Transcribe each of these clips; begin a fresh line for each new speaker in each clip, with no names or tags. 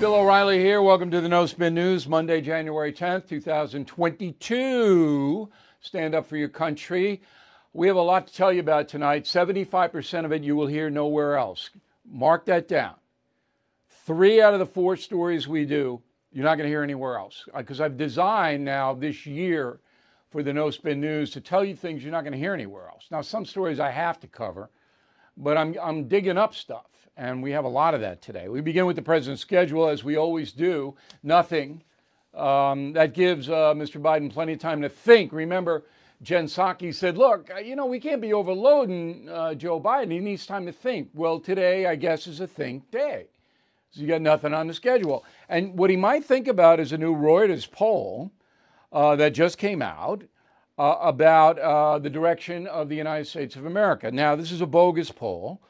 Bill O'Reilly here. Welcome to the No Spin News, Monday, January 10th, 2022. Stand up for your country. We have a lot to tell you about tonight. 75% of it you will hear nowhere else. Mark that down. Three out of the four stories we do, you're not going to hear anywhere else. Uh, because I've designed now this year for the No Spin News to tell you things you're not going to hear anywhere else. Now, some stories I have to cover, but I'm, I'm digging up stuff, and we have a lot of that today. We begin with the president's schedule, as we always do. Nothing. Um, that gives uh, Mr. Biden plenty of time to think. Remember, Jen Psaki said, Look, uh, you know, we can't be overloading uh, Joe Biden. He needs time to think. Well, today, I guess, is a think day. So you got nothing on the schedule. And what he might think about is a new Reuters poll uh, that just came out uh, about uh, the direction of the United States of America. Now, this is a bogus poll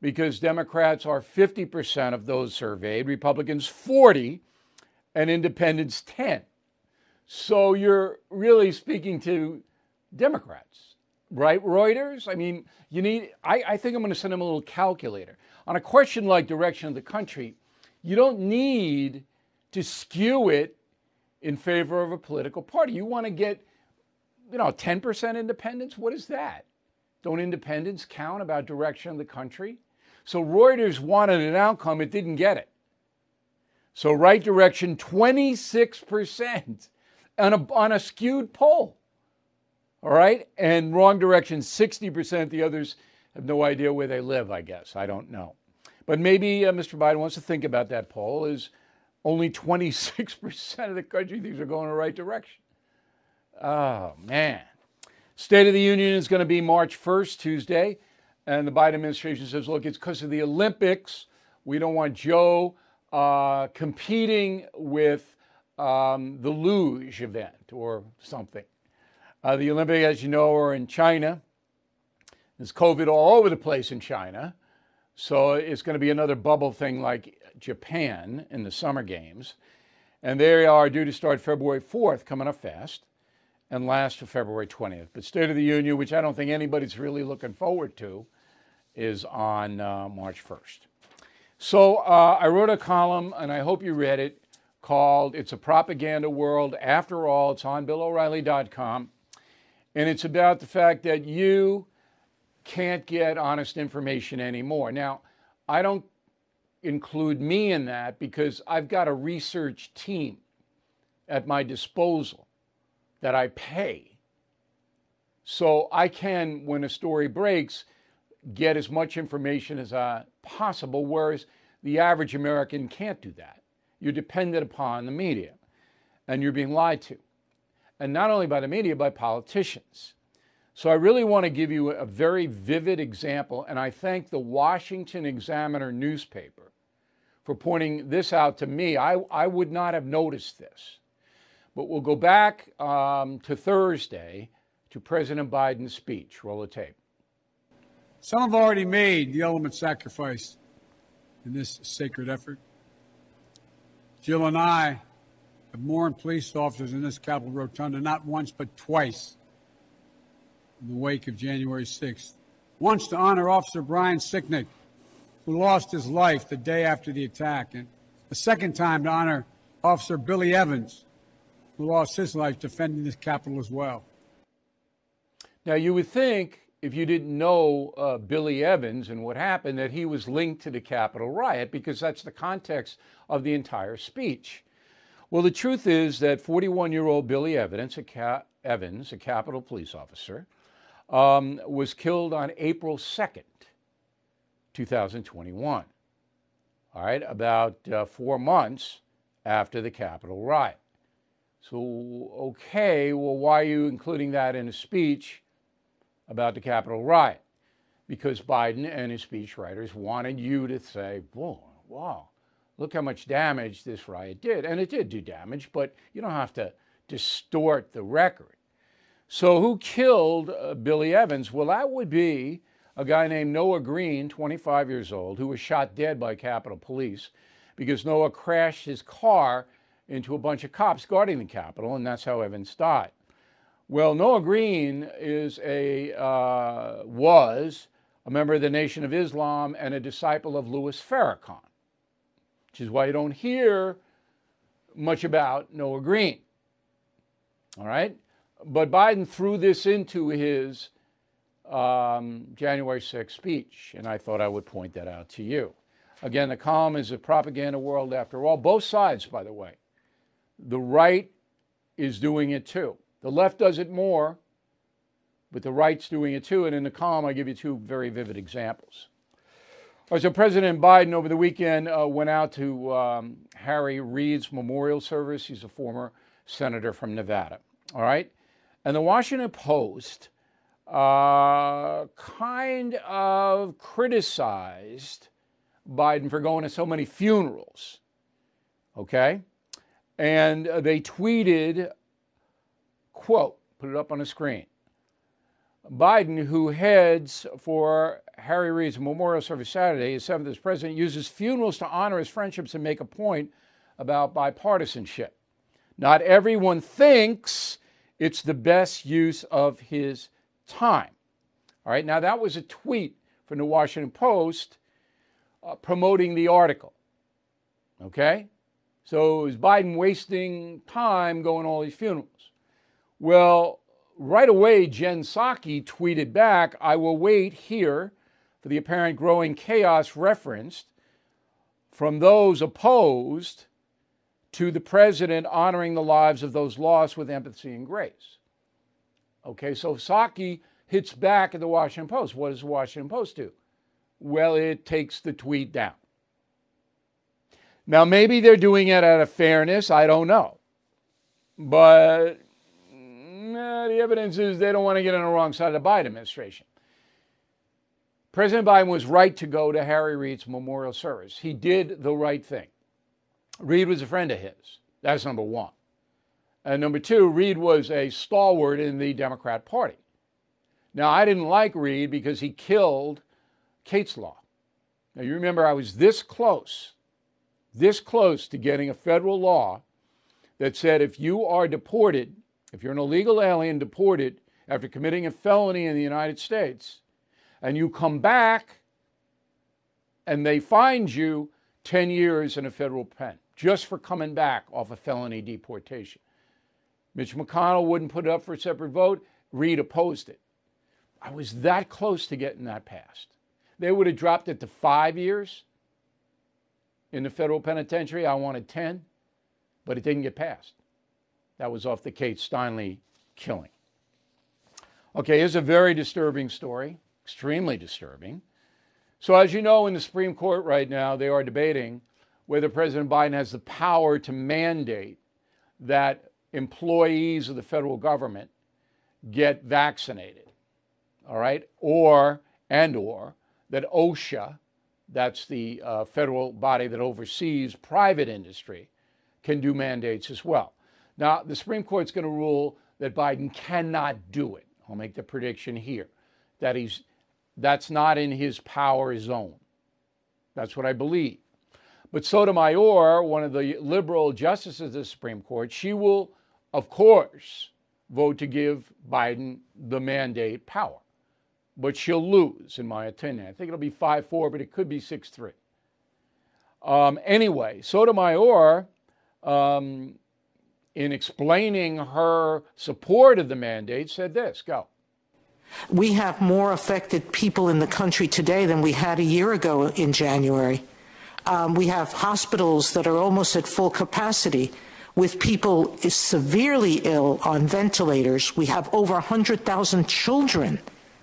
because Democrats are 50% of those surveyed, Republicans 40, and independents 10. So you're really speaking to Democrats, right? Reuters? I mean, you need, I, I think I'm going to send them a little calculator. On a question like direction of the country, you don't need to skew it in favor of a political party. You want to get, you know, 10% independence? What is that? Don't independents count about direction of the country? So Reuters wanted an outcome, it didn't get it. So right direction, 26% on a, on a skewed poll. All right. And wrong direction, 60%. The others have no idea where they live, I guess. I don't know. But maybe uh, Mr. Biden wants to think about that poll is only 26% of the country thinks are going in the right direction. Oh, man. State of the Union is going to be March 1st, Tuesday. And the Biden administration says, look, it's because of the Olympics. We don't want Joe uh, competing with um, the luge event or something. Uh, the Olympics, as you know, are in China. There's COVID all over the place in China. So it's going to be another bubble thing like Japan in the Summer Games. And they are due to start February 4th, coming up fast, and last to February 20th. But State of the Union, which I don't think anybody's really looking forward to, is on uh, March 1st. So uh, I wrote a column, and I hope you read it, called It's a Propaganda World. After all, it's on BillO'Reilly.com. And it's about the fact that you can't get honest information anymore. Now, I don't include me in that because I've got a research team at my disposal that I pay. So I can, when a story breaks, get as much information as uh, possible, whereas the average American can't do that. You're dependent upon the media and you're being lied to. And not only by the media, by politicians. So I really want to give you a very vivid example, and I thank the Washington Examiner newspaper for pointing this out to me. I, I would not have noticed this. But we'll go back um, to Thursday to President Biden's speech. Roll the tape.
Some have already made the ultimate sacrifice in this sacred effort. Jill and I have mourned police officers in this Capitol Rotunda not once but twice in the wake of January 6th. Once to honor Officer Brian Sicknick, who lost his life the day after the attack, and a second time to honor Officer Billy Evans, who lost his life defending this Capitol as well.
Now, you would think if you didn't know uh, Billy Evans and what happened, that he was linked to the Capitol riot because that's the context of the entire speech. Well, the truth is that 41 year old Billy Evans, a, ca- Evans, a Capitol police officer, um, was killed on April 2nd, 2021. All right, about uh, four months after the Capitol riot. So, okay, well, why are you including that in a speech about the Capitol riot? Because Biden and his speechwriters wanted you to say, whoa, wow, look how much damage this riot did. And it did do damage, but you don't have to distort the record. So, who killed uh, Billy Evans? Well, that would be a guy named Noah Green, 25 years old, who was shot dead by Capitol Police because Noah crashed his car into a bunch of cops guarding the Capitol, and that's how Evans died. Well, Noah Green is a uh, was a member of the Nation of Islam and a disciple of Louis Farrakhan. which is why you don't hear much about Noah Green. All right? But Biden threw this into his um, January 6th speech, and I thought I would point that out to you. Again, the column is a propaganda world after all. Both sides, by the way. The right is doing it too. The left does it more, but the right's doing it too. And in the column, I give you two very vivid examples. All right, so President Biden over the weekend uh, went out to um, Harry Reid's memorial service. He's a former senator from Nevada. All right. And the Washington Post uh, kind of criticized Biden for going to so many funerals. Okay? And uh, they tweeted, quote, put it up on the screen. Biden, who heads for Harry Reid's memorial service Saturday, his seventh as president, uses funerals to honor his friendships and make a point about bipartisanship. Not everyone thinks it's the best use of his time. All right, now that was a tweet from the Washington Post uh, promoting the article. Okay? So is Biden wasting time going to all these funerals? Well, right away, Jen Psaki tweeted back, I will wait here for the apparent growing chaos referenced from those opposed to the president honoring the lives of those lost with empathy and grace. Okay, so Psaki hits back at the Washington Post. What does the Washington Post do? Well, it takes the tweet down. Now, maybe they're doing it out of fairness. I don't know. But the evidence is they don't want to get on the wrong side of the Biden administration. President Biden was right to go to Harry Reid's memorial service. He did the right thing. Reid was a friend of his. That's number one. And number two, Reid was a stalwart in the Democrat Party. Now, I didn't like Reid because he killed Kate's Law. Now, you remember I was this close, this close to getting a federal law that said if you are deported, if you're an illegal alien deported after committing a felony in the United States, and you come back and they find you 10 years in a federal pen just for coming back off a felony deportation. Mitch McConnell wouldn't put it up for a separate vote. Reid opposed it. I was that close to getting that passed. They would have dropped it to five years in the federal penitentiary. I wanted 10, but it didn't get passed. That was off the Kate Steinle killing. Okay, here's a very disturbing story, extremely disturbing. So, as you know, in the Supreme Court right now, they are debating whether President Biden has the power to mandate that employees of the federal government get vaccinated all right, or and or that OSHA, that's the uh, federal body that oversees private industry, can do mandates as well. Now, the Supreme Court's going to rule that Biden cannot do it. I'll make the prediction here that he's that's not in his power zone. That's what I believe. But Sotomayor, one of the liberal justices of the Supreme Court, she will, of course, vote to give Biden the mandate power but she'll lose, in my opinion. I think it'll be 5 4, but it could be 6 3. Um, anyway, Sotomayor, um, in explaining her support of the mandate, said this go.
We have more affected people in the country today than we had a year ago in January. Um, we have hospitals that are almost at full capacity with people severely ill on ventilators. We have over 100,000 children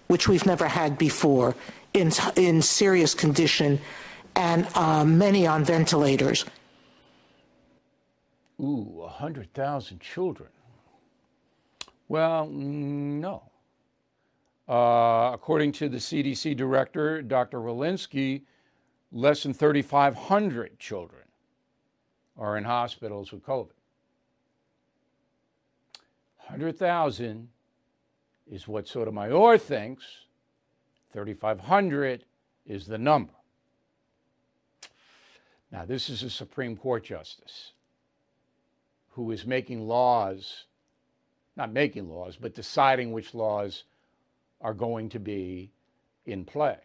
which we've never had before, in, in serious condition, and uh, many on ventilators.
Ooh, 100,000 children. Well, no. Uh, according to the CDC director, Dr. Walensky, less than 3,500 children are in hospitals with COVID. 100,000 is what Sotomayor thinks. 3,500 is the number. Now, this is a Supreme Court justice who is making laws, not making laws, but deciding which laws are going to be in play.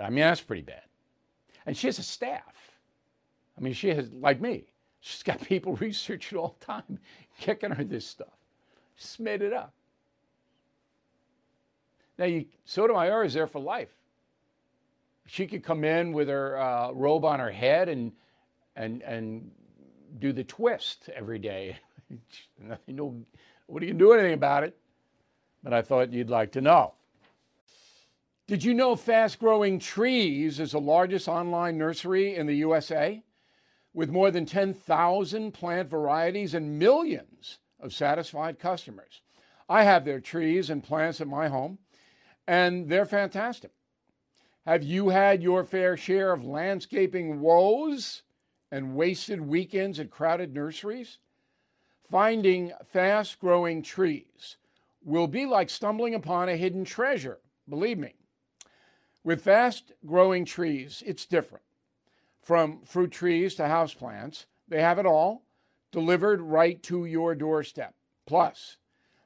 I mean, that's pretty bad. And she has a staff. I mean, she has, like me, she's got people researching all the time, kicking her this stuff. She's made it up. Now, you, Sotomayor is there for life. She could come in with her uh, robe on her head and, and, and do the twist every day. Nothing, no, nobody can do anything about it. But I thought you'd like to know. Did you know Fast Growing Trees is the largest online nursery in the USA? With more than 10,000 plant varieties and millions of satisfied customers. I have their trees and plants at my home, and they're fantastic. Have you had your fair share of landscaping woes and wasted weekends at crowded nurseries? Finding fast growing trees will be like stumbling upon a hidden treasure, believe me. With fast growing trees, it's different. From fruit trees to houseplants, they have it all delivered right to your doorstep. Plus,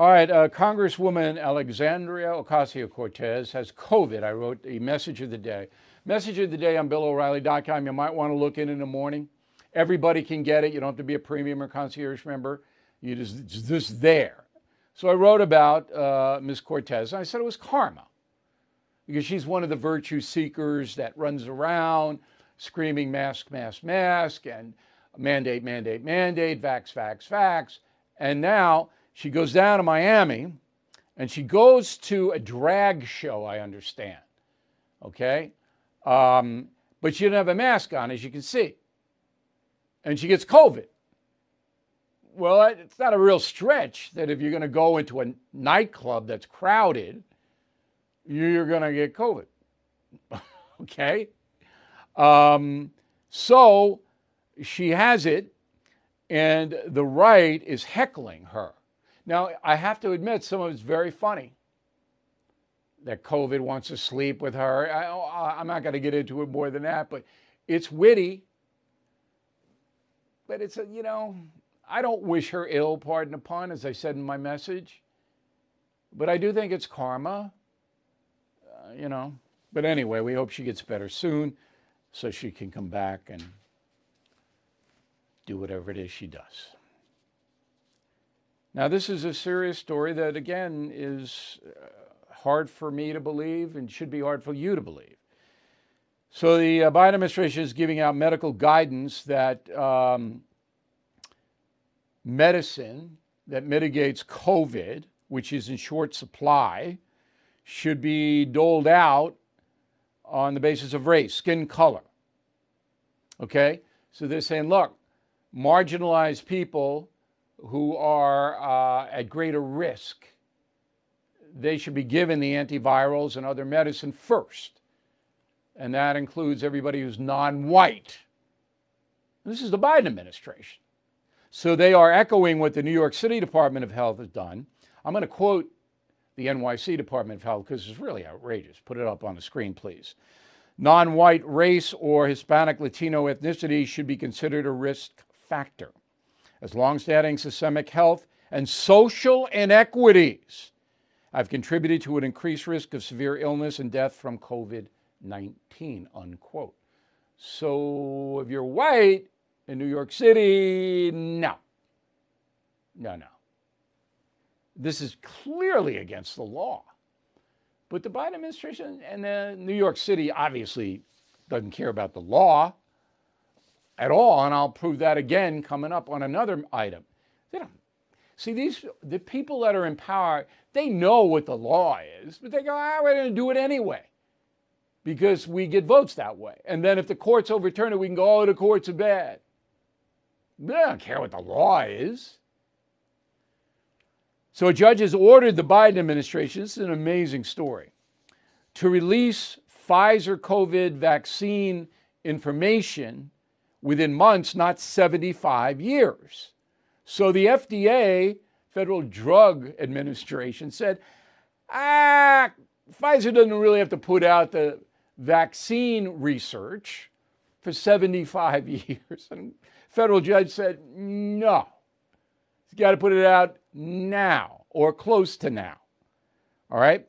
All right, uh, Congresswoman Alexandria Ocasio Cortez has COVID. I wrote a message of the day. Message of the day on BillO'Reilly.com. You might want to look in in the morning. Everybody can get it. You don't have to be a premium or concierge member. You just it's just there. So I wrote about uh, Ms. Cortez. I said it was karma because she's one of the virtue seekers that runs around screaming mask, mask, mask, and mandate, mandate, mandate, vax, vax, vax. And now she goes down to Miami and she goes to a drag show, I understand. Okay? Um, but she didn't have a mask on, as you can see. And she gets COVID. Well, it's not a real stretch that if you're going to go into a nightclub that's crowded, you're going to get COVID. okay? Um, so she has it, and the right is heckling her. Now, I have to admit, some of it's very funny that COVID wants to sleep with her. I, am not going to get into it more than that, but it's witty. But it's a, you know, I don't wish her ill, pardon the pun, as I said in my message. But I do think it's karma, uh, you know. But anyway, we hope she gets better soon so she can come back and do whatever it is she does. Now, this is a serious story that, again, is uh, hard for me to believe and should be hard for you to believe. So, the uh, Biden administration is giving out medical guidance that um, medicine that mitigates COVID, which is in short supply, should be doled out on the basis of race, skin color. Okay? So they're saying, look, marginalized people who are uh, at greater risk, they should be given the antivirals and other medicine first. And that includes everybody who's non white. This is the Biden administration. So they are echoing what the New York City Department of Health has done. I'm going to quote the NYC Department of Health because it's really outrageous. Put it up on the screen, please. Non white race or Hispanic Latino ethnicity should be considered a risk factor as long-standing systemic health and social inequities have contributed to an increased risk of severe illness and death from COVID-19, unquote. So if you're white in New York City, no. No, no. This is clearly against the law. But the Biden administration and New York City obviously doesn't care about the law at all, and I'll prove that again coming up on another item. See these the people that are in power. They know what the law is, but they go, "Ah, we're going to do it anyway." Because we get votes that way. And then if the courts overturn it, we can go, oh, the courts are bad. They don't care what the law is. So a judge has ordered the Biden administration, this is an amazing story, to release Pfizer COVID vaccine information within months, not 75 years. So the FDA, Federal Drug Administration, said, ah, Pfizer doesn't really have to put out the vaccine research for 75 years. And federal judge said, no, he's got to put it out now or close to now. All right?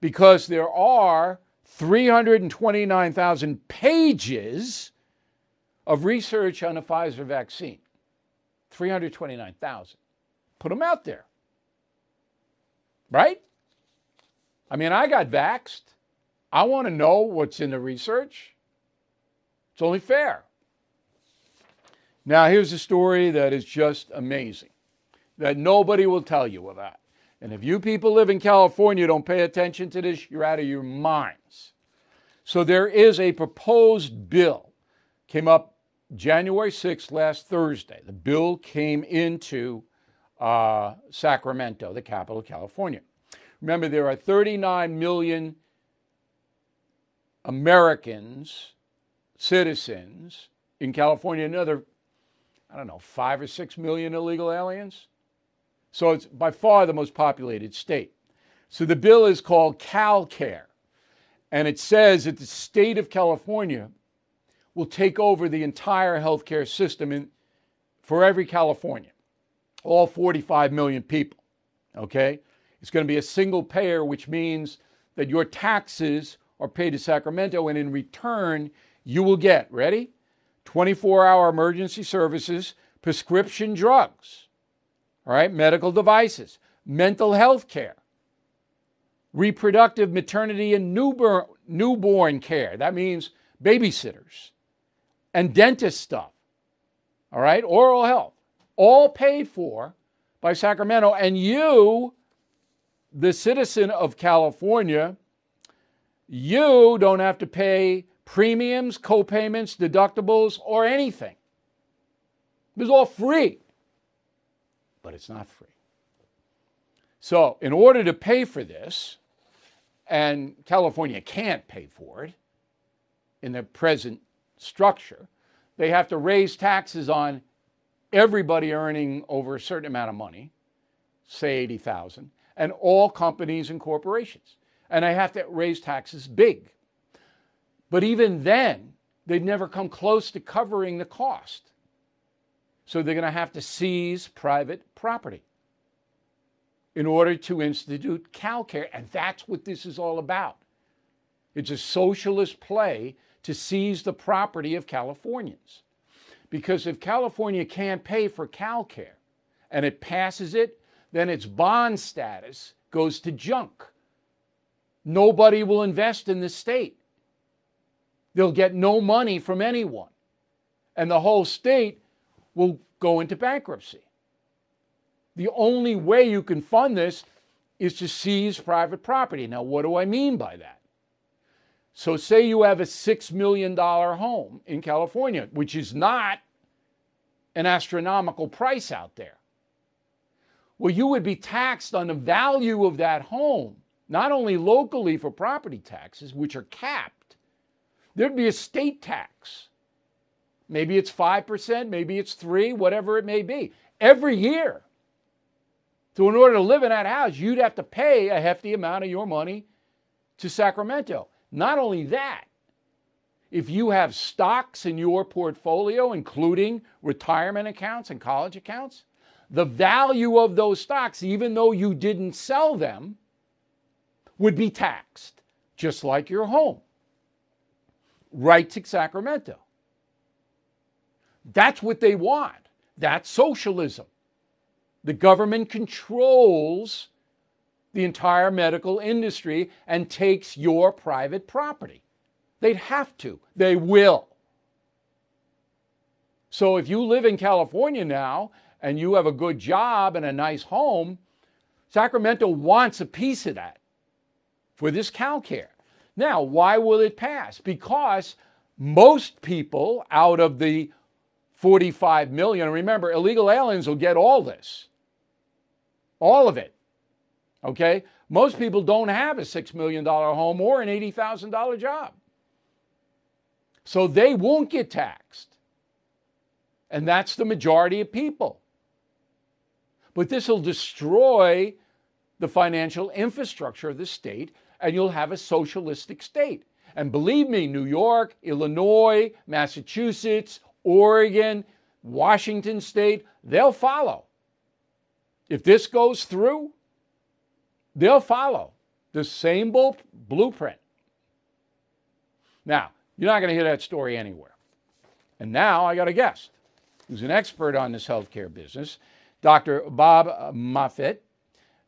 Because there are 329,000 pages of research on the Pfizer vaccine. 329,000. Put them out there. Right? I mean, I got vaxxed. I want to know what's in the research. It's only fair. Now, here's a story that is just amazing that nobody will tell you about. And if you people live in California don't pay attention to this, you're out of your minds. So there is a proposed bill came up January 6th last Thursday. The bill came into uh, Sacramento, the capital of California. Remember, there are 39 million Americans, citizens in California, another, I don't know, five or six million illegal aliens. So it's by far the most populated state. So the bill is called CalCare. And it says that the state of California will take over the entire healthcare system in, for every Californian, all 45 million people. Okay? It's going to be a single payer, which means that your taxes are paid to Sacramento, and in return, you will get, ready? 24 hour emergency services, prescription drugs, all right, medical devices, mental health care, reproductive, maternity, and newborn, newborn care. That means babysitters and dentist stuff. All right, oral health, all paid for by Sacramento. And you, the citizen of California, you don't have to pay premiums, co-payments, deductibles, or anything. It's all free. But it's not free. So, in order to pay for this, and California can't pay for it in the present structure, they have to raise taxes on everybody earning over a certain amount of money, say 80,000, and all companies and corporations. And they have to raise taxes big. But even then, they'd never come close to covering the cost. So they're going to have to seize private property in order to institute CalCare. And that's what this is all about. It's a socialist play to seize the property of Californians. Because if California can't pay for CalCare and it passes it, then its bond status goes to junk. Nobody will invest in the state. They'll get no money from anyone. And the whole state will go into bankruptcy. The only way you can fund this is to seize private property. Now, what do I mean by that? So, say you have a $6 million home in California, which is not an astronomical price out there. Well, you would be taxed on the value of that home, not only locally for property taxes, which are capped, there'd be a state tax. Maybe it's 5%, maybe it's 3, whatever it may be, every year. So, in order to live in that house, you'd have to pay a hefty amount of your money to Sacramento. Not only that, if you have stocks in your portfolio, including retirement accounts and college accounts, the value of those stocks, even though you didn't sell them, would be taxed, just like your home. Right to Sacramento. That's what they want. That's socialism. The government controls the entire medical industry and takes your private property. They'd have to, they will. So if you live in California now and you have a good job and a nice home, Sacramento wants a piece of that for this CalCare. Now, why will it pass? Because most people out of the 45 million, remember, illegal aliens will get all this. All of it. Okay? Most people don't have a $6 million home or an $80,000 job. So they won't get taxed. And that's the majority of people. But this will destroy the financial infrastructure of the state, and you'll have a socialistic state. And believe me, New York, Illinois, Massachusetts, Oregon, Washington State, they'll follow. If this goes through, they'll follow the same blueprint. Now, you're not going to hear that story anywhere. And now I got a guest who's an expert on this healthcare business, Dr. Bob Moffitt.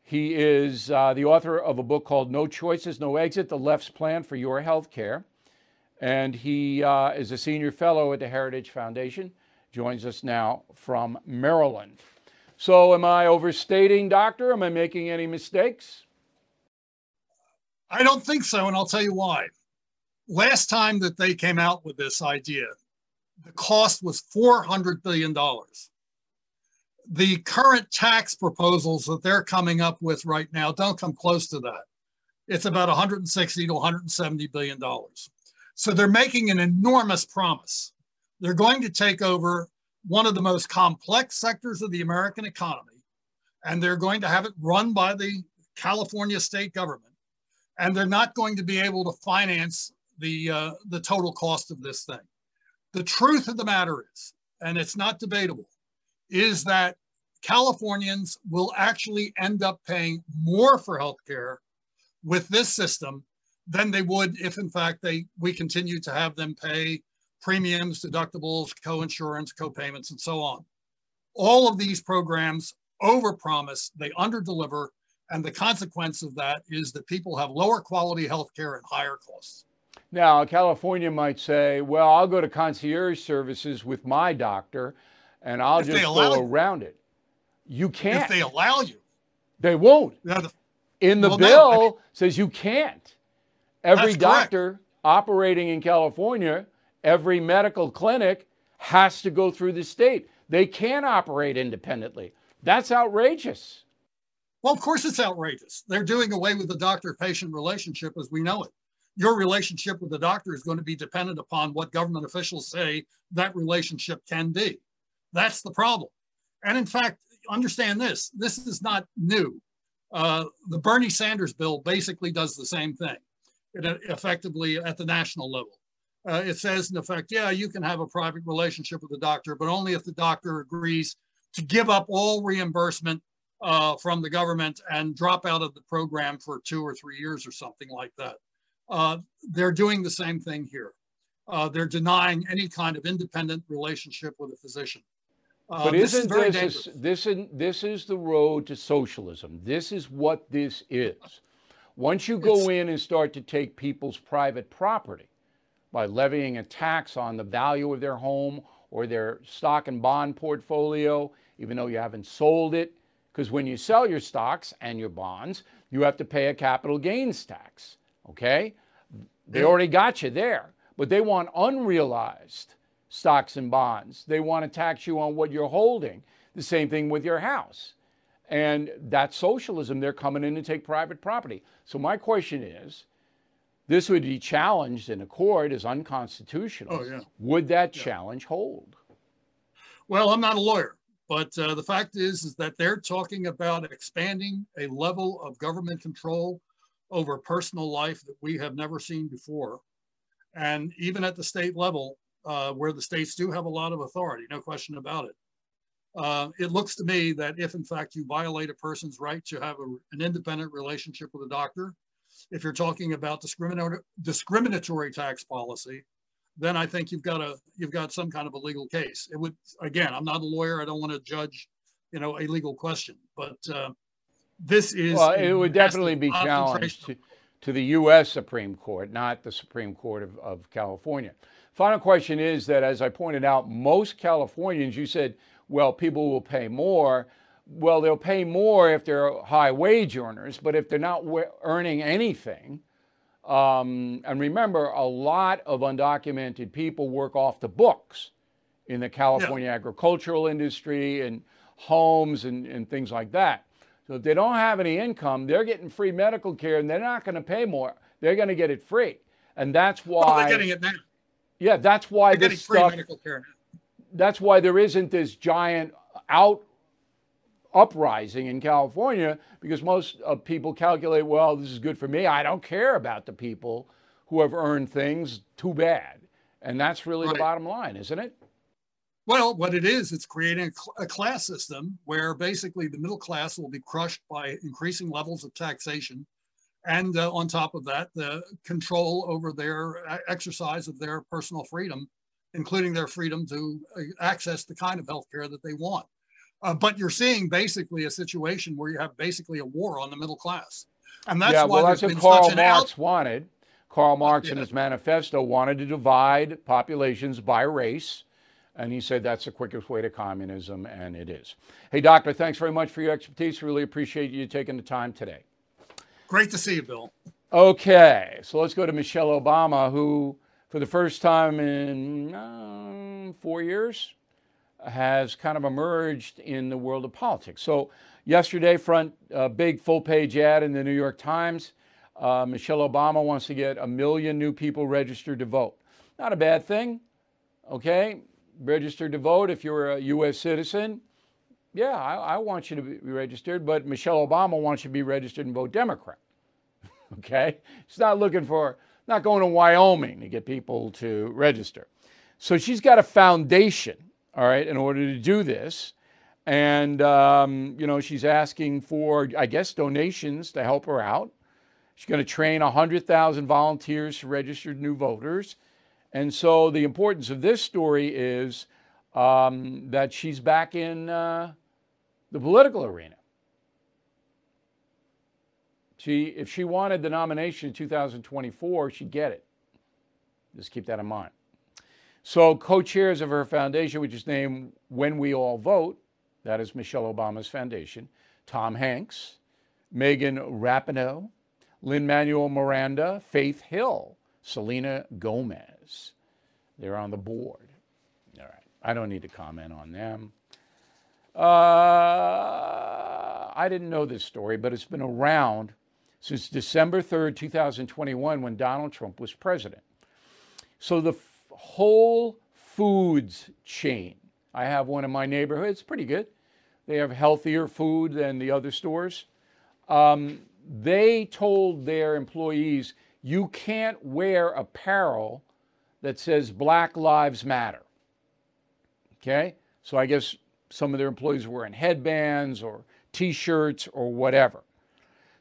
He is uh, the author of a book called No Choices, No Exit The Left's Plan for Your Healthcare. And he uh, is a senior fellow at the Heritage Foundation, joins us now from Maryland. So, am I overstating, doctor? Am I making any mistakes?
I don't think so, and I'll tell you why. Last time that they came out with this idea, the cost was $400 billion. The current tax proposals that they're coming up with right now don't come close to that. It's about 160 to 170 billion dollars. So they're making an enormous promise. They're going to take over one of the most complex sectors of the American economy, and they're going to have it run by the California state government, and they're not going to be able to finance the uh, the total cost of this thing. The truth of the matter is, and it's not debatable, is that Californians will actually end up paying more for healthcare with this system than they would if, in fact, they we continue to have them pay premiums, deductibles, co-insurance, co-payments, and so on. All of these programs overpromise, they underdeliver, and the consequence of that is that people have lower quality health care at higher costs.
Now, California might say, well, I'll go to concierge services with my doctor and I'll if just go you. around it. You can't.
If they allow you.
They won't. The, in the well, bill no, says you can't. Every doctor correct. operating in California every medical clinic has to go through the state. They can't operate independently. That's outrageous.
Well, of course, it's outrageous. They're doing away with the doctor patient relationship as we know it. Your relationship with the doctor is going to be dependent upon what government officials say that relationship can be. That's the problem. And in fact, understand this this is not new. Uh, the Bernie Sanders bill basically does the same thing, it, effectively at the national level uh, it says in effect, yeah, you can have a private relationship with the doctor, but only if the doctor agrees to give up all reimbursement uh, from the government and drop out of the program for two or three years or something like that. Uh, they're doing the same thing here. Uh, they're denying any kind of independent relationship with a physician.
Uh, but isn't this this is, this, is, this is the road to socialism? This is what this is. Once you go it's, in and start to take people's private property, by levying a tax on the value of their home or their stock and bond portfolio, even though you haven't sold it. Because when you sell your stocks and your bonds, you have to pay a capital gains tax. Okay? They mm. already got you there, but they want unrealized stocks and bonds. They want to tax you on what you're holding. The same thing with your house. And that's socialism. They're coming in to take private property. So, my question is this would be challenged in a court as unconstitutional.
Oh, yeah.
Would that yeah. challenge hold?
Well, I'm not a lawyer, but uh, the fact is, is that they're talking about expanding a level of government control over personal life that we have never seen before. And even at the state level, uh, where the states do have a lot of authority, no question about it. Uh, it looks to me that if, in fact, you violate a person's right to have a, an independent relationship with a doctor, if you're talking about discriminatory, discriminatory tax policy, then I think you've got a you've got some kind of a legal case. It would again, I'm not a lawyer. I don't want to judge, you know, a legal question, but uh, this is
well, it would definitely be challenged to, to, the U.S. Supreme Court, not the Supreme Court of, of California. Final question is that, as I pointed out, most Californians, you said, well, people will pay more well, they'll pay more if they're high wage earners, but if they're not earning anything, um, and remember, a lot of undocumented people work off the books in the California yeah. agricultural industry and homes and, and things like that. So if they don't have any income, they're getting free medical care and they're not going to pay more. They're going to get it free. And that's why.
Well, they're getting it now.
Yeah, that's why
they're
this
stuff.
that's why there isn't this giant out uprising in California because most uh, people calculate, well, this is good for me. I don't care about the people who have earned things. Too bad. And that's really right. the bottom line, isn't it?
Well, what it is, it's creating a, cl- a, class system where basically the middle class will be crushed by increasing levels of taxation. And uh, on top of that, the control over their uh, exercise of their personal freedom, including their freedom to uh, access the kind of health care that they want. Uh, but you're seeing basically a situation where you have basically a war on the middle class. And that's
yeah,
why
well, that's what Karl Marx out- wanted. Karl Marx yeah. in his manifesto wanted to divide populations by race. And he said that's the quickest way to communism, and it is. Hey, Doctor, thanks very much for your expertise. Really appreciate you taking the time today.
Great to see you, Bill.
Okay, so let's go to Michelle Obama, who, for the first time in uh, four years, has kind of emerged in the world of politics. So, yesterday, front uh, big full page ad in the New York Times. Uh, Michelle Obama wants to get a million new people registered to vote. Not a bad thing, okay? Registered to vote if you're a U.S. citizen. Yeah, I, I want you to be registered, but Michelle Obama wants you to be registered and vote Democrat. okay? She's not looking for, not going to Wyoming to get people to register. So she's got a foundation all right, in order to do this. And, um, you know, she's asking for, I guess, donations to help her out. She's going to train 100,000 volunteers to registered new voters. And so the importance of this story is um, that she's back in uh, the political arena. She, if she wanted the nomination in 2024, she'd get it. Just keep that in mind. So, co chairs of her foundation, which is named When We All Vote, that is Michelle Obama's foundation, Tom Hanks, Megan Rapinoe, Lin-Manuel Miranda, Faith Hill, Selena Gomez. They're on the board. All right. I don't need to comment on them. Uh, I didn't know this story, but it's been around since December 3rd, 2021, when Donald Trump was president. So the Whole Foods chain. I have one in my neighborhood. It's pretty good. They have healthier food than the other stores. Um, they told their employees, you can't wear apparel that says Black Lives Matter. Okay? So I guess some of their employees were wearing headbands or t shirts or whatever.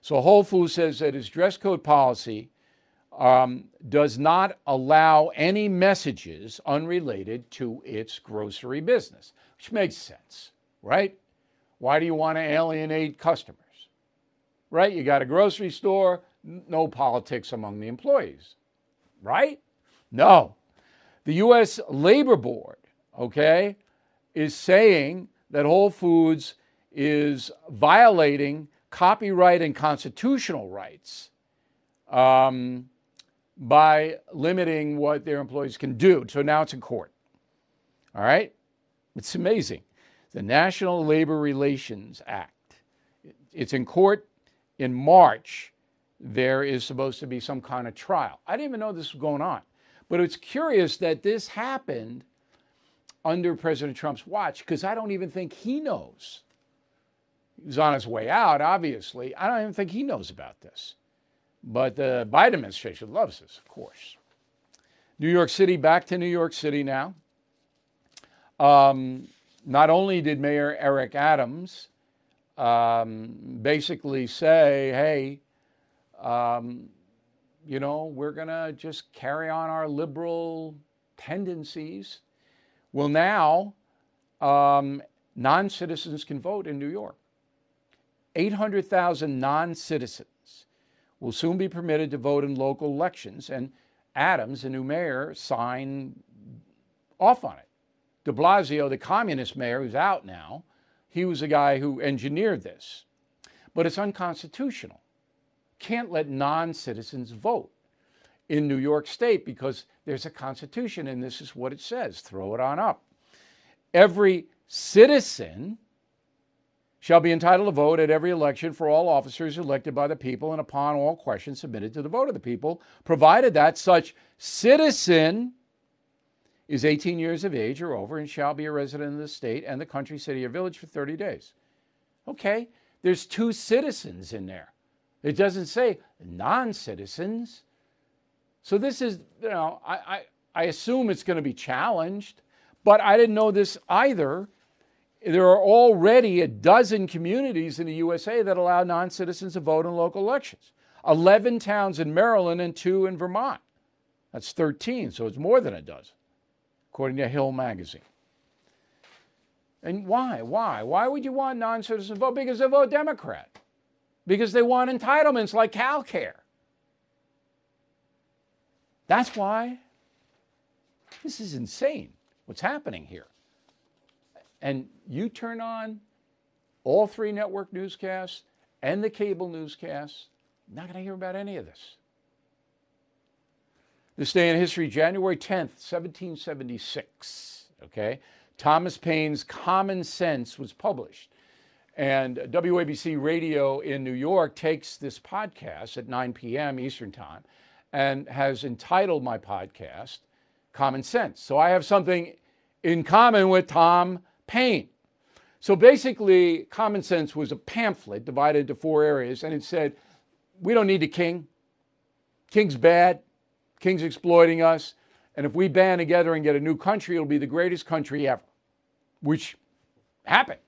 So Whole Foods says that its dress code policy um, does not allow any messages unrelated to its grocery business, which makes sense, right? Why do you want to alienate customers? Right? You got a grocery store, no politics among the employees, right? No. The U.S. Labor Board, okay, is saying that Whole Foods is violating copyright and constitutional rights. Um, by limiting what their employees can do. So now it's in court. All right? It's amazing. The National Labor Relations Act. It's in court in March. There is supposed to be some kind of trial. I didn't even know this was going on. But it's curious that this happened under President Trump's watch because I don't even think he knows. He's on his way out, obviously. I don't even think he knows about this. But the Biden administration loves this, of course. New York City, back to New York City now. Um, not only did Mayor Eric Adams um, basically say, hey, um, you know, we're going to just carry on our liberal tendencies. Well, now um, non citizens can vote in New York. 800,000 non citizens will soon be permitted to vote in local elections. And Adams, the new mayor, signed off on it. De Blasio, the communist mayor who's out now, he was the guy who engineered this. But it's unconstitutional. Can't let non citizens vote in New York State because there's a constitution and this is what it says. Throw it on up. Every citizen shall be entitled to vote at every election for all officers elected by the people and upon all questions submitted to the vote of the people, provided that such citizen is 18 years of age or over and shall be a resident of the state and the country, city, or village for 30 days. Okay, there's two citizens in there. It doesn't say non citizens. So this is, you know, I, I, I assume it's going to be challenged, but I didn't know this either. There are already a dozen communities in the USA that allow non citizens to vote in local elections 11 towns in Maryland and two in Vermont. That's 13, so it's more than a dozen, according to Hill Magazine. And why? Why? Why would you want non citizens to vote? Because they vote Democrat. Because they want entitlements like CalCare. That's why. This is insane what's happening here. And you turn on all three network newscasts and the cable newscasts, not going to hear about any of this. This day in history, January 10th, 1776. Okay. Thomas Paine's Common Sense was published. And WABC Radio in New York takes this podcast at 9 p.m. Eastern Time and has entitled my podcast Common Sense. So I have something in common with Tom Paine. So basically, Common Sense was a pamphlet divided into four areas, and it said, We don't need a king. King's bad. King's exploiting us. And if we band together and get a new country, it'll be the greatest country ever, which happened.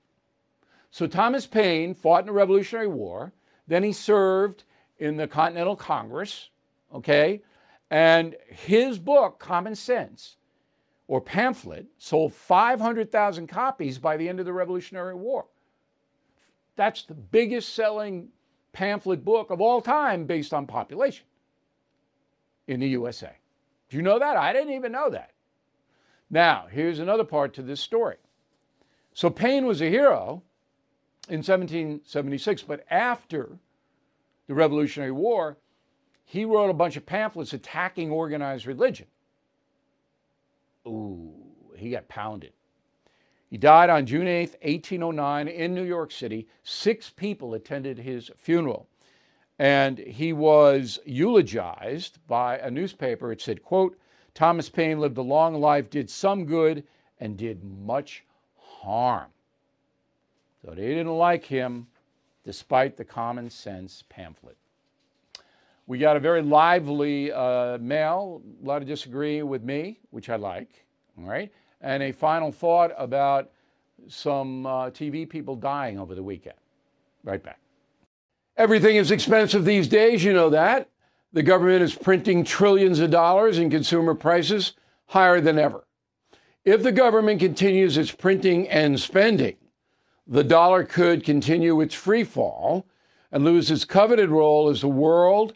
So Thomas Paine fought in the Revolutionary War. Then he served in the Continental Congress, okay? And his book, Common Sense, or pamphlet, sold 500,000 copies by the end of the Revolutionary War. That's the biggest selling pamphlet book of all time based on population in the USA. Do you know that? I didn't even know that. Now, here's another part to this story. So Paine was a hero in 1776, but after the Revolutionary War, he wrote a bunch of pamphlets attacking organized religion. Ooh, he got pounded. He died on June 8, 1809, in New York City. Six people attended his funeral. And he was eulogized by a newspaper. It said, quote, Thomas Paine lived a long life, did some good, and did much harm. So they didn't like him despite the common sense pamphlet. We got a very lively uh, mail, a lot of disagreeing with me, which I like, all right? And a final thought about some uh, TV people dying over the weekend. Right back. Everything is expensive these days, you know that. The government is printing trillions of dollars and consumer prices higher than ever. If the government continues its printing and spending, the dollar could continue its free fall and lose its coveted role as the world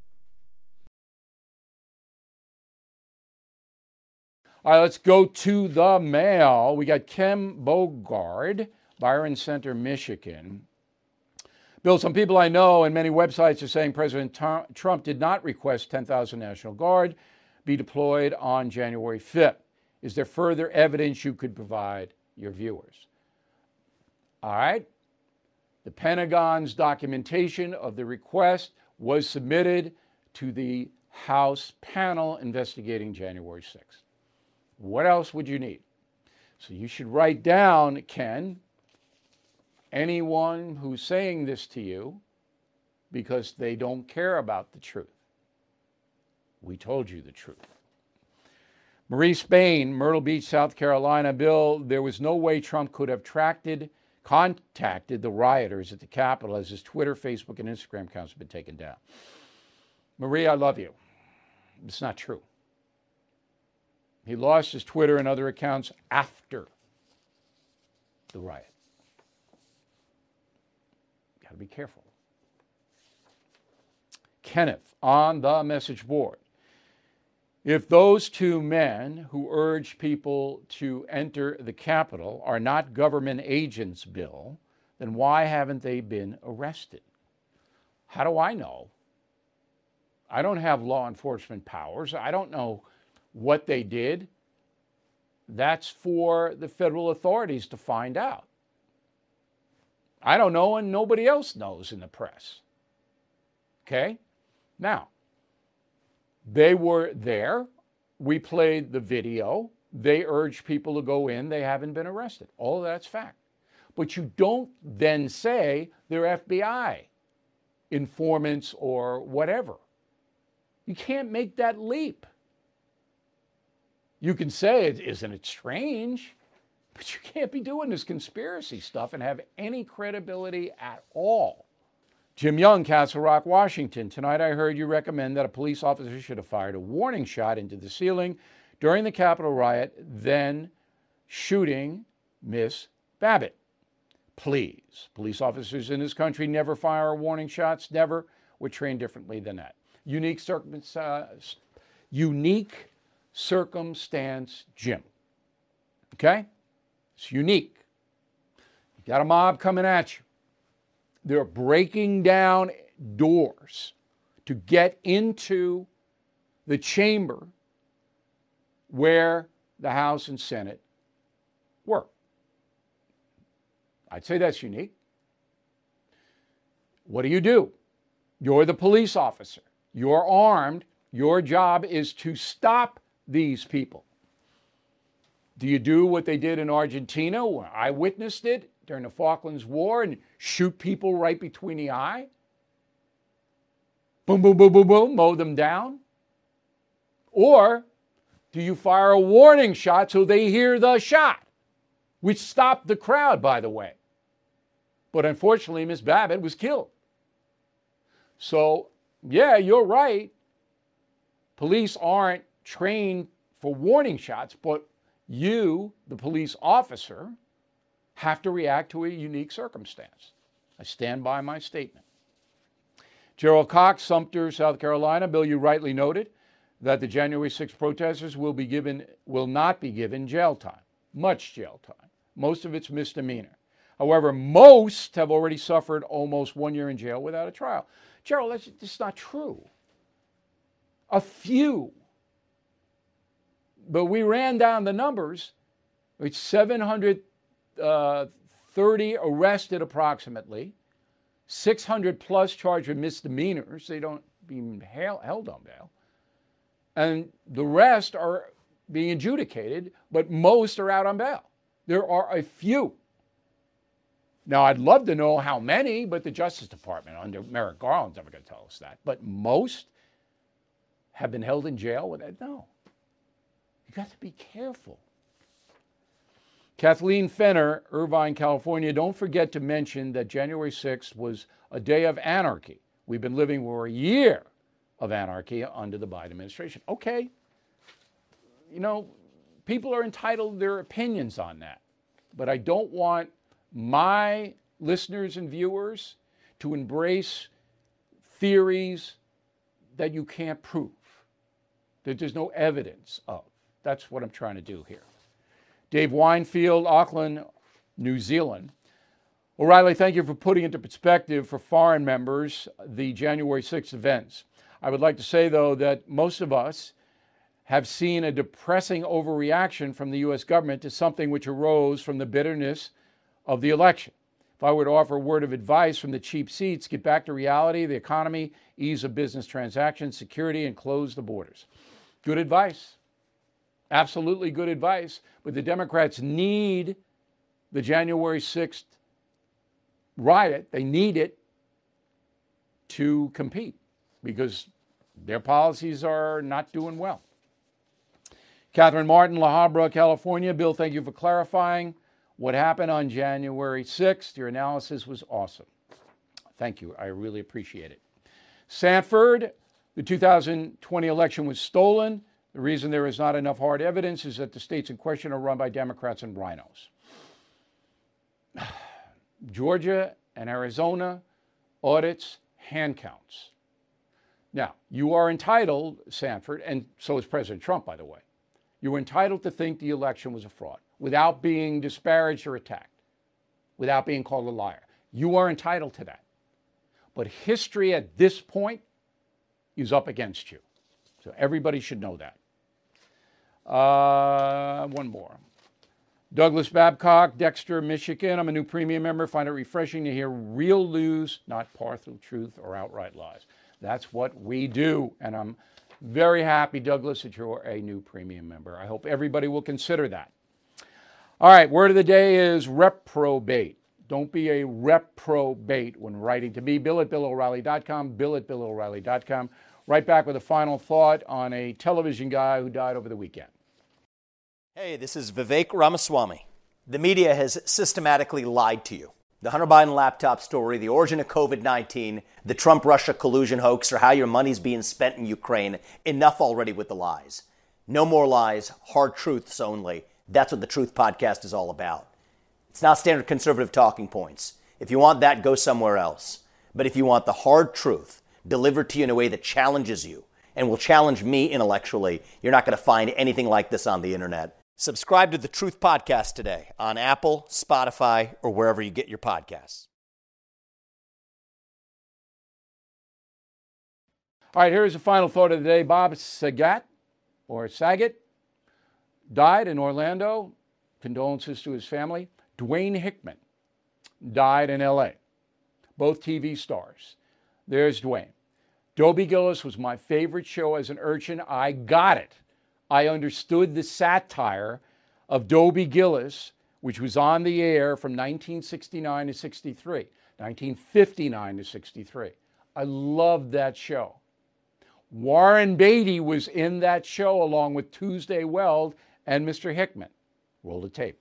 All right, let's go to the mail. We got Kim Bogard, Byron Center, Michigan. Bill, some people I know and many websites are saying President Trump did not request 10,000 National Guard be deployed on January 5th. Is there further evidence you could provide your viewers? All right, The Pentagon's documentation of the request was submitted to the House panel investigating January 6th. What else would you need? So you should write down, Ken, anyone who's saying this to you because they don't care about the truth. We told you the truth. Marie Spain, Myrtle Beach, South Carolina. Bill, there was no way Trump could have tracked, contacted the rioters at the Capitol as his Twitter, Facebook, and Instagram accounts have been taken down. Marie, I love you. It's not true. He lost his Twitter and other accounts after the riot. Got to be careful. Kenneth on the message board. If those two men who urged people to enter the Capitol are not government agents, Bill, then why haven't they been arrested? How do I know? I don't have law enforcement powers. I don't know what they did. That's for the federal authorities to find out. I don't know, and nobody else knows in the press. Okay? Now, they were there. We played the video. They urged people to go in. They haven't been arrested. All of that's fact. But you don't then say they're FBI informants or whatever. You can't make that leap. You can say, isn't it strange? But you can't be doing this conspiracy stuff and have any credibility at all. Jim Young, Castle Rock, Washington. Tonight I heard you recommend that a police officer should have fired a warning shot into the ceiling during the Capitol riot, then shooting Miss Babbitt. Please. Police officers in this country never fire warning shots, never. We're trained differently than that. Unique, circum- uh, unique circumstance, Jim. Okay? It's unique. You got a mob coming at you. They're breaking down doors to get into the chamber where the House and Senate were. I'd say that's unique. What do you do? You're the police officer. You're armed. Your job is to stop these people. Do you do what they did in Argentina, where I witnessed it during the Falklands War, and shoot people right between the eye? Boom, boom, boom, boom, boom, mow them down? Or do you fire a warning shot so they hear the shot, which stopped the crowd, by the way? But unfortunately, Miss Babbitt was killed. So, yeah, you're right. Police aren't trained for warning shots, but you, the police officer, have to react to a unique circumstance. I stand by my statement. Gerald Cox, Sumter, South Carolina. Bill, you rightly noted that the January 6 protesters will be given will not be given jail time, much jail time. Most of it's misdemeanor. However, most have already suffered almost one year in jail without a trial. Gerald, that's just not true. A few but we ran down the numbers. It's 730 uh, arrested approximately, 600 plus charged with misdemeanors. They don't be held on bail. And the rest are being adjudicated, but most are out on bail. There are a few. Now, I'd love to know how many, but the Justice Department under Merrick Garland's never going to tell us that. But most have been held in jail with it. No. You got to be careful. Kathleen Fenner, Irvine, California, don't forget to mention that January 6th was a day of anarchy. We've been living for a year of anarchy under the Biden administration. Okay. You know, people are entitled to their opinions on that. But I don't want my listeners and viewers to embrace theories that you can't prove, that there's no evidence of. That's what I'm trying to do here. Dave Winefield, Auckland, New Zealand. O'Reilly, thank you for putting into perspective for foreign members the January 6th events. I would like to say, though, that most of us have seen a depressing overreaction from the U.S. government to something which arose from the bitterness of the election. If I were to offer a word of advice from the cheap seats, get back to reality, the economy, ease of business transactions, security, and close the borders. Good advice. Absolutely good advice. But the Democrats need the January 6th riot, they need it to compete because their policies are not doing well. Catherine Martin, La Habra, California. Bill, thank you for clarifying what happened on January 6th. Your analysis was awesome. Thank you. I really appreciate it. Sanford, the 2020 election was stolen. The reason there is not enough hard evidence is that the states in question are run by Democrats and RINOs. Georgia and Arizona audits hand counts. Now, you are entitled, Sanford, and so is President Trump, by the way, you're entitled to think the election was a fraud without being disparaged or attacked, without being called a liar. You are entitled to that. But history at this point is up against you. So everybody should know that. Uh, one more. Douglas Babcock, Dexter, Michigan. I'm a new premium member. Find it refreshing to hear real news, not partial truth or outright lies. That's what we do. And I'm very happy, Douglas, that you're a new premium member. I hope everybody will consider that. All right, word of the day is reprobate. Don't be a reprobate when writing to me. Bill at BillO'Reilly.com, Bill at BillO'Reilly.com. Right back with a final thought on a television guy who died over the weekend.
Hey, this is Vivek Ramaswamy. The media has systematically lied to you. The Hunter Biden laptop story, the origin of COVID 19, the Trump Russia collusion hoax, or how your money's being spent in Ukraine. Enough already with the lies. No more lies, hard truths only. That's what the Truth Podcast is all about. It's not standard conservative talking points. If you want that, go somewhere else. But if you want the hard truth delivered to you in a way that challenges you and will challenge me intellectually, you're not going to find anything like this on the internet. Subscribe to the Truth Podcast today on Apple, Spotify, or wherever you get your podcasts.
All right, here's the final thought of the day. Bob Saget, or Saget, died in Orlando. Condolences to his family. Dwayne Hickman died in LA. Both TV stars. There's Dwayne. Dobie Gillis was my favorite show as an urchin. I got it. I understood the satire of Dobie Gillis, which was on the air from 1969 to 63, 1959 to 63. I loved that show. Warren Beatty was in that show along with Tuesday Weld and Mr. Hickman. Roll the tape.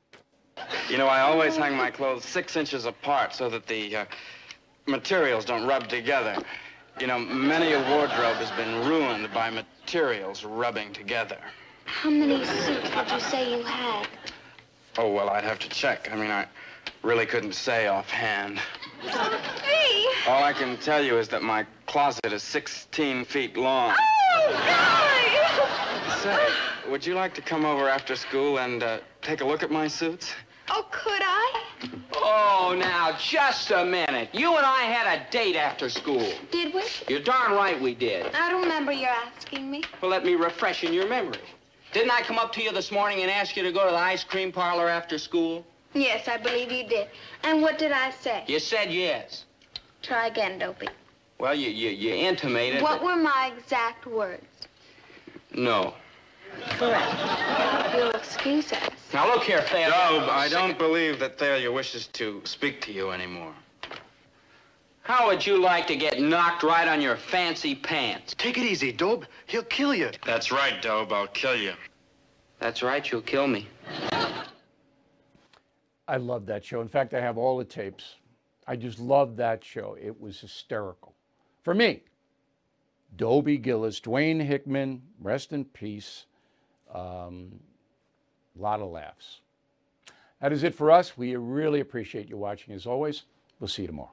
You know, I always hang my clothes six inches apart so that the uh, materials don't rub together. You know, many a wardrobe has been ruined by materials rubbing together.
How many suits would you say you had?
Oh, well, I'd have to check. I mean, I really couldn't say offhand.
Hey!
All I can tell you is that my closet is 16 feet long.
Oh,
Say, would you like to come over after school and uh, take a look at my suits?
Oh, could I?
Oh, now, just a minute. You and I had a date after school.
Did we?
You're darn right we did.
I don't remember you asking me.
Well, let me refresh in your memory. Didn't I come up to you this morning and ask you to go to the ice cream parlor after school?
Yes, I believe you did. And what did I say?
You said yes.
Try again, Dobie.
Well, you, you, you intimated
What
that-
were my exact words?
No.
Correct. You'll excuse us.
Now, look here, Thayer.
Job, I don't believe that Thalia wishes to speak to you anymore.
How would you like to get knocked right on your fancy pants?
Take it easy, Dobe. He'll kill you.
That's right, Dobe. I'll kill you.
That's right, you'll kill me.
I love that show. In fact, I have all the tapes. I just loved that show. It was hysterical. For me, Dobie Gillis, Dwayne Hickman, rest in peace. Um, a lot of laughs. That is it for us. We really appreciate you watching as always. We'll see you tomorrow.